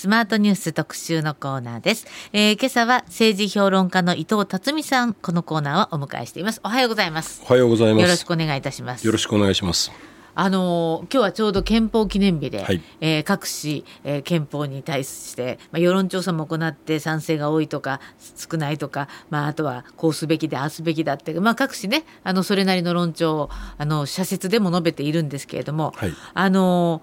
スマートニュース特集のコーナーです、えー、今朝は政治評論家の伊藤辰巳さんこのコーナーはお迎えしています。おはようございます。おはようございます。よろしくお願いいたします。よろしくお願いします。あの今日はちょうど憲法記念日で、はい、えー、各市、えー、憲法に対して、まあ、世論調査も行って賛成が多いとか少ないとか、まあ、あとはこうすべきでああすべきだって、まあ、各市ねあのそれなりの論調をあの社説でも述べているんですけれども、はい、あの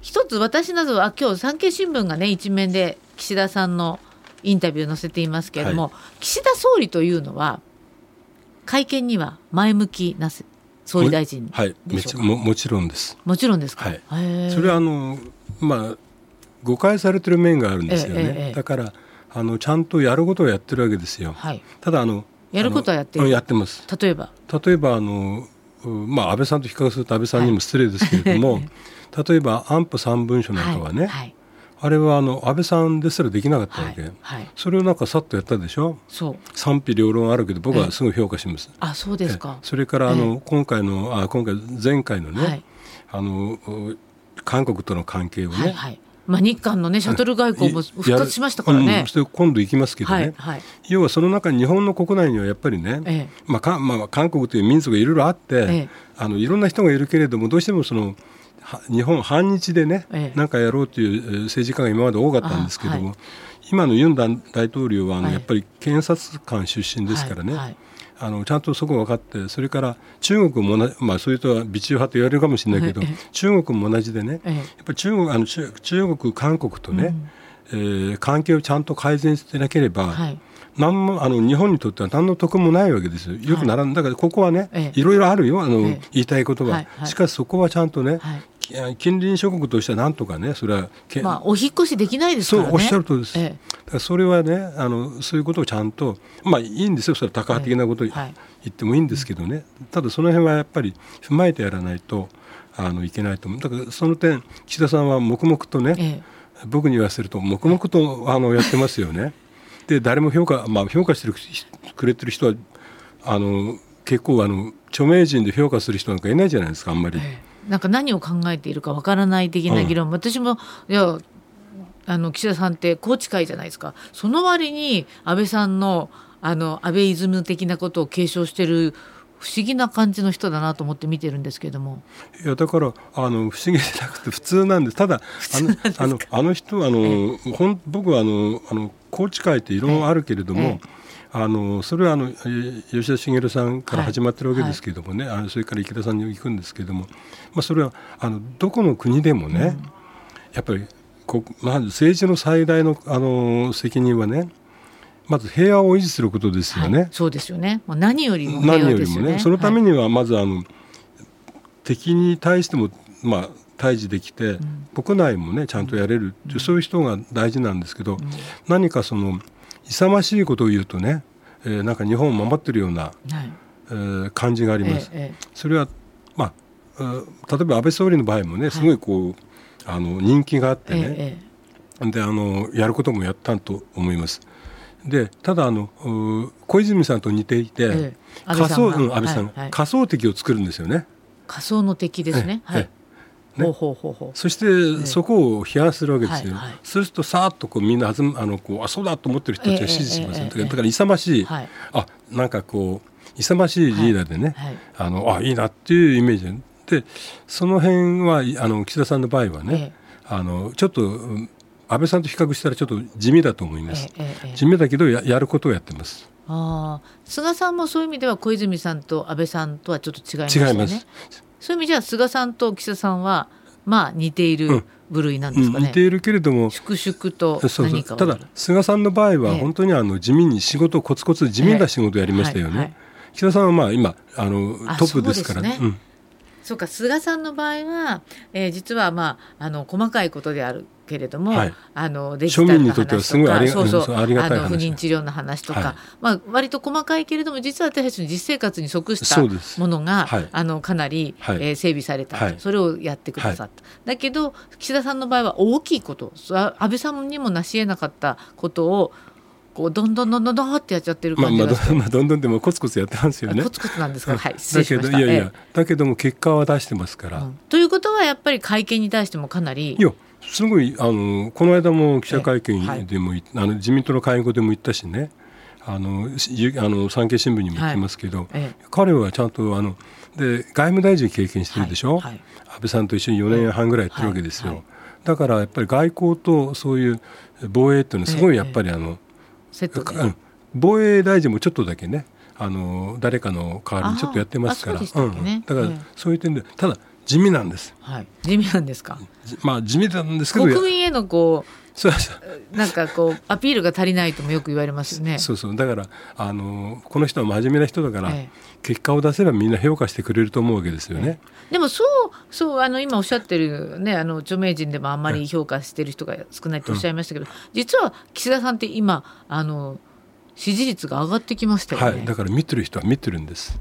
一つ私などは今日産経新聞がね一面で岸田さんのインタビュー載せていますけれども、はい、岸田総理というのは会見には前向きな総理大臣はいももちろんです。もちろんですはい、それはあのまあ誤解されてる面があるんですよね、だからあのちゃんとやることをやってるわけですよ、はい、ただあのやることはやってる。やってます。例えば？例えばあのまあ安倍さんと比較すると安倍さんにも失礼ですけれども、はい、例えば安保三文書なんかはね、はいはい。あれはあの安倍さんですらできなかったわけ、それをなんかさっとやったでしょ？そう。賛否両論あるけど僕はすぐ評価します、あそうですか。それからあの、今回のあ今回前回のね、はい、あの韓国との関係をね、はいはい。まあ、日韓の、ね、シャトル外交も復活しましたからね。うん、今度行きますけどね、はいはい、要はその中に日本の国内にはやっぱりね、ええ、まあかまあ、韓国という民族がいろいろあって、え、あのいろんな人がいるけれどもどうしてもその日本反日でね、ええ、なんかやろうという政治家が今まで多かったんですけども、はい、今のユン大統領はあの、やっぱり検察官出身ですからね、はいはい、あのちゃんとそこ分かってそれから中国もまあ、そういうとは美中派と言われるかもしれないけど、中国も同じでね、やっぱり中国あの中国韓国とね、うん、えー、関係をちゃんと改善してなければ、何もあの日本にとっては何の得もないわけですよ、よくならん、だからここはね、いろいろあるよ、あの、言いたいことは、しかしそこはちゃんとね、近隣諸国としてはなんとかねそれはまあお引越しできないですからね。そうおっしゃるとりです、ええ、だからそれはねあのそういうことをちゃんとまあいいんですよ。それは多角的なこと言ってもいいんですけどね、ただその辺はやっぱり踏まえてやらないとあのいけないと思う。だからその点岸田さんは黙々とね、え、僕に言わせると黙々とあのやってますよね。で誰も評価、まあ、評価してくれてる人はあの結構あの著名人で評価する人なんかいないじゃないですかあんまり。なんか何を考えているかわからない的な議論、うん、私もいやあの岸田さんって宏池会じゃないですか。その割に安倍さんのあの安倍イズム的なことを継承してる不思議な感じの人だなと思って見てるんですけども。いやだからあの不思議じゃなくて普通なんです。ただあのあのあの人あの、ええ、ほん僕はあのあの宏池会っていろいろあるけれども、えあのそれはあの吉田茂さんから始まってるわけですけれどもね、はい、あのそれから池田さんに行くんですけれども、まあ、それはあのどこの国でもね、うん、やっぱりこまず政治の最大のあの責任はねまず平和を維持することですよね。はい、そうですよね。もう何よりも、ね、何よりもね。そのためにはまずあの、はい、敵に対してもまあ対峙できて、うん、国内もねちゃんとやれる、うん、そういう人が大事なんですけど、うん、何かその勇ましいことを言うとね、えー、なんか日本を守ってるような、はいえー、感じがあります。ええ、それは、まあ、例えば安倍総理の場合もねすごいこう、はい、あの人気があってね、え、であのやることもやったと思います。でただあの小泉さんと似ていて、仮想、うん、安倍さん、仮想敵を作るんですよね。仮想の敵ですね。はい。ね、ほうほうほうほう。そしてそこを批判するわけですよ、はいはい、そうするとさーっとこうみんなあのこうあそうだと思ってる人たちが支持します、ね、だから勇ましい、はい、あなんかこう勇ましいリーダーでね、はい、あのあいいなっていうイメージ。でその辺はあの岸田さんの場合はね、あのちょっと安倍さんと比較したらちょっと地味だと思います、地味だけどややることをやってます。あ菅さんもそういう意味では小泉さんと安倍さんとはちょっと違いますね。違いますそういう意味じゃ菅さんと岸田さんはまあ似ている部類なんですかね、うん、似ているけれども。粛々と何かただ菅さんの場合は本当にあの地味に仕事コツコツ地味な仕事をやりましたよね、はいはい、岸田さんはまあ今あのトップですから。ね。そうか菅さんの場合は、えー、実はまああの細かいことであるけれども、はい、あのデジタルの話とかそうそうありがたい不妊治療の話とか、はい、まあ割と細かいけれども実は私たちの実生活に即したものが、はい、あのかなり、はい、えー、整備された、それをやってくださった、だけど岸田さんの場合は大きいこと安倍さんにも成し得なかったことをこうどんどんどんどんどんってやっちゃってる感じがまあ、まあ、どんどんでもコツコツやってますよね。コツコツなんですか？はい。だけどいやいや、だけども結果は出してますから。うん、ということはやっぱり会見に対してもかなり。いやすごいあのこの間も記者会見でも、はい、あの自民党の会合でも言ったしね。あのあの産経新聞にも言ってますけど、はい、彼はちゃんとあので外務大臣経験してるでしょ、はい、安倍さんと一緒に4年半ぐらいやってるわけですよ、だからやっぱり外交とそういう防衛っていうのはすごいやっぱりあの、防衛大臣もちょっとだけねあの誰かの代わりにちょっとやってますから、うん、だからそういう点でただ地味なんです。はい、地味なんですか？まあ地味なんですけど。国民へのこう。そうなんかこうアピールが足りないともよく言われますね。そうそうだからあのこの人は真面目な人だから、ええ、結果を出せばみんな評価してくれると思うわけですよね。え、でもそうそうあの今おっしゃってるねあの著名人でもあんまり評価してる人が少ないとおっしゃいましたけど、うん、実は岸田さんって今あの支持率が上がってきましたよね。はい、だから見てる人は見てるんです。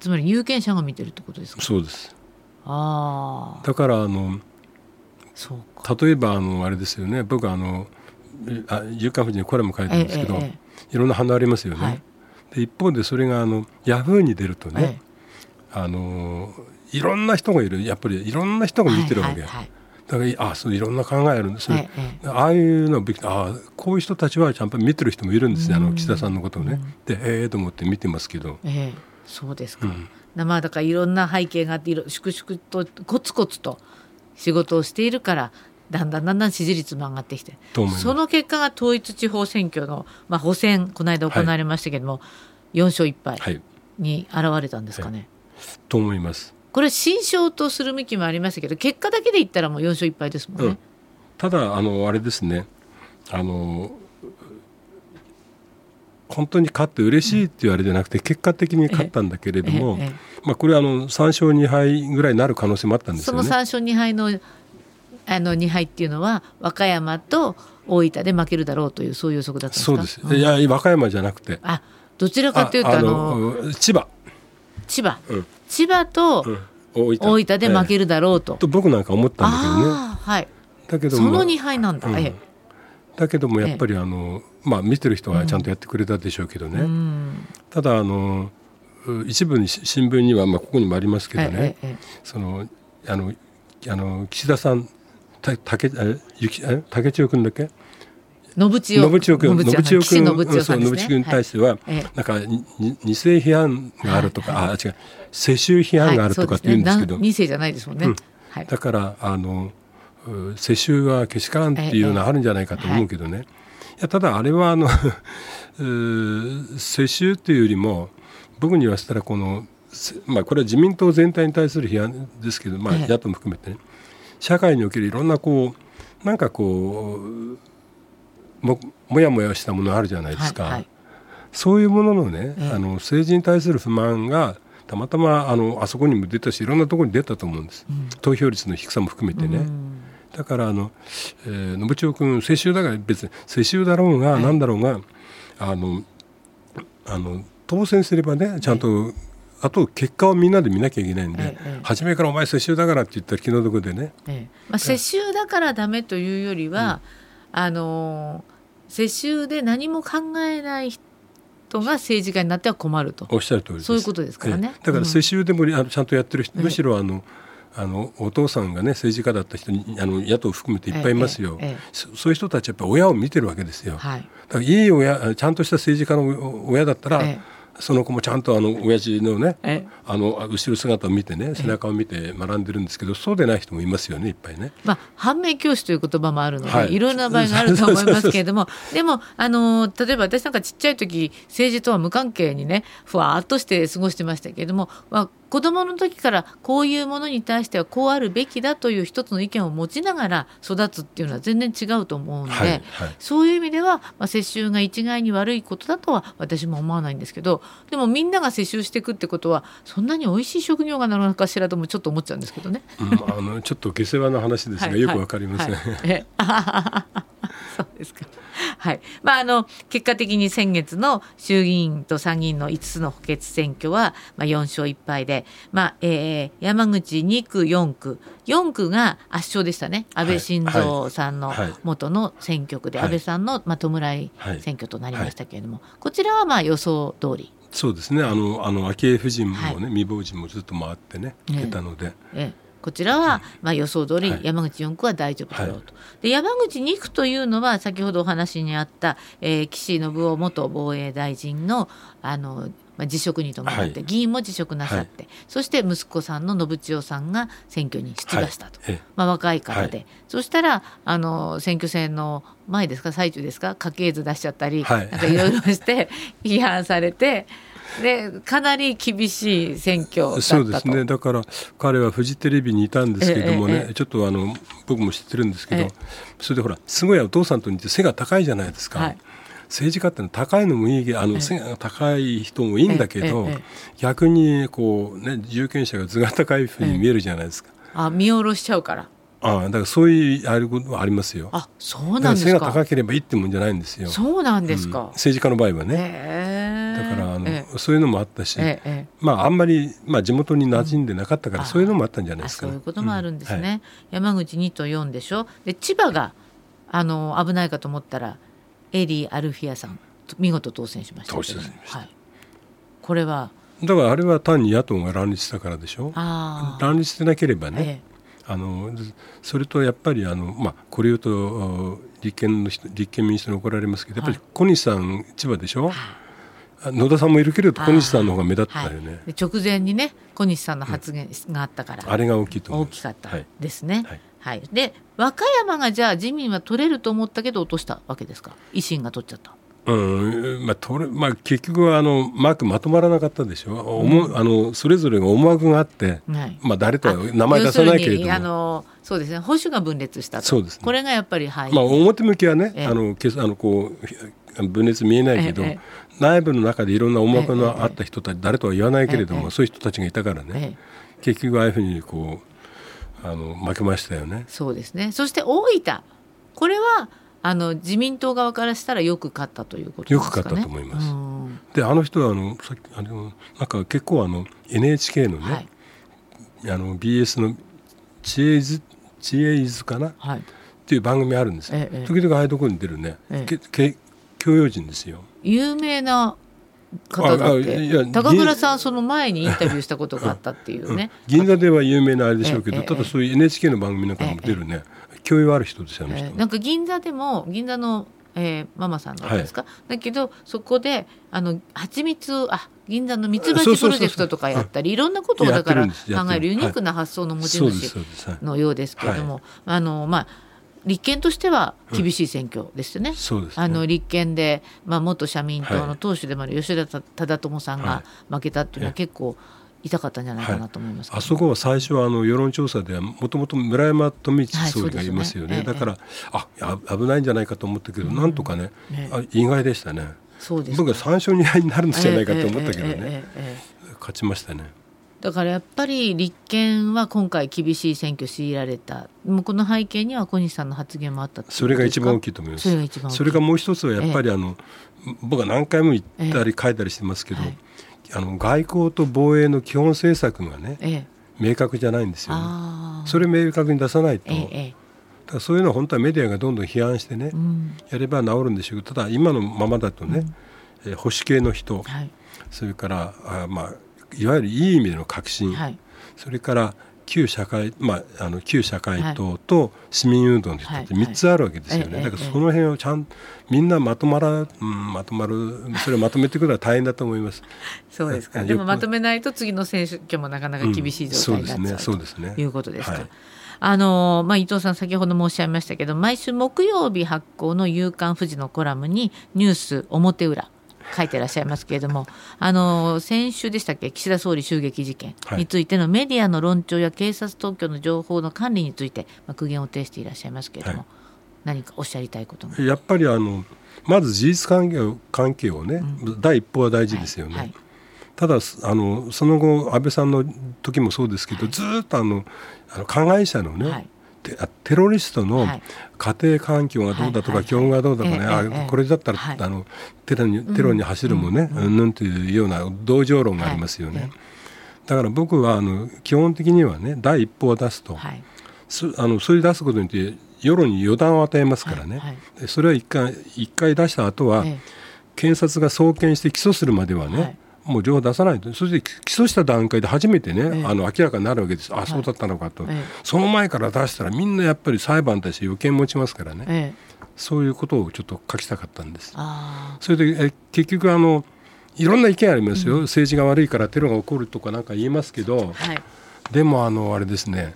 つまり有権者が見てるってことですか？そうです。あだからあの例えばあのあれですよね。僕あのあ夕刊フジにコラム書いてるんですけど、ええ、いろんな反応ありますよね。はい、で一方でそれがあのヤフーに出るとね、あのいろんな人がいる。やっぱりいろんな人が見てるわけ。はいはいはいだからあそういろんな考えあるんですね、ああいうのあこういう人たちはちゃんと見てる人もいるんですね、あの岸田さんのことをね。でええー、と思って見てますけど。えー、そうですか、うんまあだからいろんな背景があって粛々とコツコツと仕事をしているからだんだんだんだん支持率も上がってきて。その結果が統一地方選挙の、まあ、補選この間行われましたけども、はい、4勝1敗に現れたんですかね。はい、と思います。これ新勝とする向きもありましたけど結果だけで言ったらもう4勝1敗ですもんね。うん、ただあのあれですね。あの本当に勝って嬉しいって言われじゃなくて結果的に勝ったんだけれども、まあ、これはあの3勝2敗ぐらいになる可能性もあったんですよね。その3勝2敗のあの2敗っていうのは和歌山と大分で負けるだろうというそういう予測だったんですそうです、うん、いや和歌山じゃなくて。あどちらかというとあの千葉。千葉、うん、千葉と大分。で負けるだろうと、ええ、と僕なんか思ったんだけどね。はい。だけどその2敗なんだ、うん、ええ、だけどもやっぱりあの、まあ見てる人はちゃんとやってくれたでしょうけどね、うん、ただあの一部に新聞には、まあ、ここにもありますけどね、そのあのあの岸田さんた竹竹千代君だっけ？信千代君信千代君信千代君に対しては、なんか二世批判があるとか、あ違う。世襲批判があるとかって言うんですけど、二世じゃないですもんね、だからあの世襲はけしからんっていうのはあるんじゃないかと思うけどね、いやただあれはあの 世襲っていうよりも僕に言わせたらこの、まあ、これは自民党全体に対する批判ですけど、まあ、野党も含めてね、社会におけるいろんなこうなんかこうももやもやしたものあるじゃないですか、はいはい、そういうもののね、あの政治に対する不満がたまたまあのあそこにも出たしいろんなところに出たと思うんです、うん、投票率の低さも含めてね。うんだからあの、えー、信千代君世襲だから別に世襲だろうが何だろうが、あのあの当選すればねちゃんと、あと結果をみんなで見なきゃいけないんで、ええ、初めからお前世襲だからって言ったら気の毒でね、えまあ、世襲だからダメというよりは、うん、あの世襲で何も考えない人が政治家になっては困ると。おっしゃる通りそういうことですからね、だから世襲でも、あのちゃんとやってる人、むしろあの、あのお父さんがね政治家だった人にあの野党含めていっぱいいますよ、えええ、そういう人たちやっぱ親を見てるわけですよ、はい、だからいい親ちゃんとした政治家の親だったら、その子もちゃんとあの親父のねあの後ろ姿を見てね背中を見て学んでるんですけどそうでない人もいますよねいっぱいね。まあ反面教師という言葉もあるので、はい、いろんな場合があると思いますけれどもでもあの例えば私なんかちっちゃい時政治とは無関係にねふわっとして過ごしてましたけれども、まあ、子どもの時からこういうものに対してはこうあるべきだという一つの意見を持ちながら育つっていうのは全然違うと思うので、はいはい、そういう意味では、まあ、世襲が一概に悪いことだとは私も思わないんですけどでもみんなが世襲していくってことはそんなに美味しい職業がなのかしらともちょっと思っちゃうんですけどね。うん、あのちょっと下世話な話ですが、はい、よくわかりません、はい。はい、そうですか。はい。まあ、あの、結果的に先月の衆議院と参議院の5つの補欠選挙は、まあ、4勝1敗で、まあ、えー、山口2区、4区、4区が圧勝でしたね。安倍晋三さんの元の選挙区で、安倍さんの、まあ、弔い選挙となりましたけれども、こちらはまあ予想通り。そうですね。あの、あの昭恵夫人もね、未亡人もずっと回ってね、出たので。ええこちらはまあ予想通り山口4区は大丈夫だろうと。はい、で山口2区というのは先ほどお話にあった、えー、岸信夫元防衛大臣のあのまあ、辞職に伴って、議員も辞職なさって、はい、そして息子さんの信千代さんが選挙に出馬したと、はい、まあ、若い方で、はい、そしたらあの選挙戦の前ですか最中ですか家系図出しちゃったり、なんかいろいろして 批判されて。でかなり厳しい選挙だそうですねだから彼はフジテレビにいたんですけどもね、ちょっとあの僕も知ってるんですけど、それでほらすごいお父さんと似て背が高いじゃないですか。はい政治家ってのは高いのもいいあの背が高い人もいいんだけど、逆にこうね有権者が図が高いふうに見えるじゃないですか。あ見下ろしちゃうから。ああだからそういうあることはありますよ。あそうなんですか。背が高ければいいってもんじゃないんですよ。そうなんですか。うん、政治家の場合はね。だからあの、そういうのもあったし、まああんまりまあ地元に馴染んでなかったから、そういうのもあったんじゃないですか、そういうこともあるんですね。うんはい、山口2と4でしょ。で千葉があの危ないかと思ったらエリー・アルフィアさん見事当選しました、当選しました、はい、これはだからあれは単に野党が乱立したからでしょ。乱立してなければね、ええ、あのそれとやっぱりあの、まあ、これ言うと立憲の人立憲民主党に怒られますけど、やっぱり小西さん千葉でしょ、野田さんもいるけれど小西さんの方が目立ったよね、はい、直前にね小西さんの発言があったから、うん、あれが大きいと大きかったですね、はい。はい、で和歌山がじゃあ自民は取れると思ったけど落としたわけですか？維新が取っちゃった。うん。まあ取れまあ、結局はあのマークまとまらなかったでしょ、うん、あのそれぞれが思惑があって、はい、まあ、誰とは名前出さないけれども。あのそうですね。保守が分裂したと。そうです、ね、これがやっぱり、はい。まあ、表向きはね、あのけあのこう分裂見えないけど、内部の中でいろんな思惑のあった人たち、誰とは言わないけれども、そういう人たちがいたからね、結局ああいうふうにこうあの負けましたよね。そうですね。そして大分、これはあの自民党側からしたらよく勝ったということ、ね、よく勝ったと思います。で、あの人はあのさっきあのなんか結構あの NHK のね、はい、あの BS の知恵図知恵図かな、はい、っていう番組あるんですよ。ええ、時々ああいうところに出るね、ええ、け教養人ですよ。有名な方だって高倉さんその前にインタビューしたことがあったっていうね、銀座では有名なあれでしょうけど、ただそういう NHK の番組なんかも出るね、教養ある人ですよね、なんか銀座でも銀座のえー、ママさんのですか、はい、だけどそこであの蜂蜜あ銀座のミツバチプロジェクトとかやったりい。ろんなことをだから考えるユニークな発想の持ち主のようですけれども、あのまあ立憲としては厳しい選挙ですよね。うんね、あの立憲で、まあ、元社民党の党首でもある吉田忠智さんが負けたっていうのは結構痛かったんじゃないかなと思います、ねはい、あそこは最初はあの世論調査ではもともと村山富市総理がいますよね。はいね、だから、あ危ないんじじゃないかと思ったけど、うん、なんとかね、ねあ意外でしたね。そうです僕は3勝2敗になるんじゃないかと思ったけどね、勝ちましたね。だからやっぱり立憲は今回厳しい選挙強いられた。もうこの背景には小西さんの発言もあったそれが一番大きいと思います。それが一番それがもう一つはやっぱりあの、ええ、僕は何回も言ったり書いたりしてますけど、え、あの外交と防衛の基本政策がね、明確じゃないんですよね。それ明確に出さないと、だそういうのは本当はメディアがどんどん批判してね、うん、やれば治るんでしょうけどただ今のままだとね、うん、え保守系の人、はい、それからあまあいわゆるいい意味での革新、はい、それから旧社会、まあ、あの旧社会党と市民運動の人って3つあるわけですよね、だからその辺をちゃんみんなまとまら、うん、まとまるそれをまとめていくのは大変だと思います。そうですか。でもまとめないと次の選挙もなかなか厳しい状態になっちゃう、ということですか。はい。あのまあ、伊藤さん先ほど申し上げましたけど毎週木曜日発行の「夕刊富士」のコラムにニュース表裏書いてらっしゃいますけれども、あの先週でしたっけ、岸田総理襲撃事件についてのメディアの論調や警察当局の情報の管理について、まあ、苦言を呈していらっしゃいますけれども、はい、何かおっしゃりたいことやっぱりあのまず事実関係を関係をね、うん、第一歩は大事ですよね。はい。はい。ただあのその後安倍さんの時もそうですけど、ずっとあのあの加害者のね、テロリストの家庭環境がどうだとか、境遇がどうだとかね、あこれだったら、あのテロにテロに走るもね、うんぬんというような同情論がありますよね。だから僕はあの基本的にはね第一報を出すと、はい、あのそれ出すことによって世論に予断を与えますからね、はいはい、それは一回一回出した後は、検察が送検して起訴するまではね、もう情報出さないと。そして起訴した段階で初めてね、ええ、あの明らかになるわけです。あそうだったのかと、はいその前から出したらみんなやっぱり裁判に対して予見持ちますからね、そういうことをちょっと書きたかったんです。それでえ結局あのいろんな意見ありますよ、うん、政治が悪いからテロが起こるとかなんか言いますけど、はい、でもあのあれですね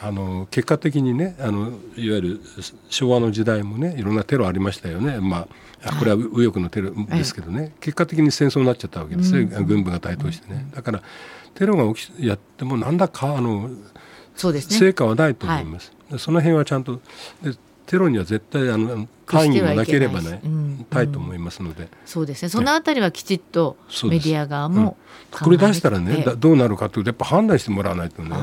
あの結果的にねあのいわゆる昭和の時代もねいろんなテロありましたよね、まあ、これは右翼のテロですけどね、はい、結果的に戦争になっちゃったわけですね、うん、軍部が台頭してね。だからテロが起きやってもなんだかあのそうです、ね、成果はないと思います。はい、その辺はちゃんとでテロには絶対あの会議もなければね、うん、たいと思いますので、そうですね。そのあたりはきちっとメディア側も、これ出したらね、どうなるかというとやっぱ判断してもらわないとね。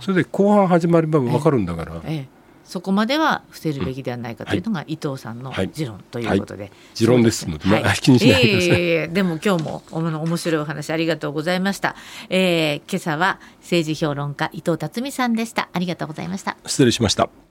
それで後半始まれば分かるんだから。ええ。そこまでは伏せるべきではないかというのが伊藤さんの持論ということで、はい。はい、持論ですので、はい、気にしないでください、えー、でも今日も面白いお話ありがとうございました、えー、今朝は政治評論家伊藤辰巳さんでした。ありがとうございました。失礼しました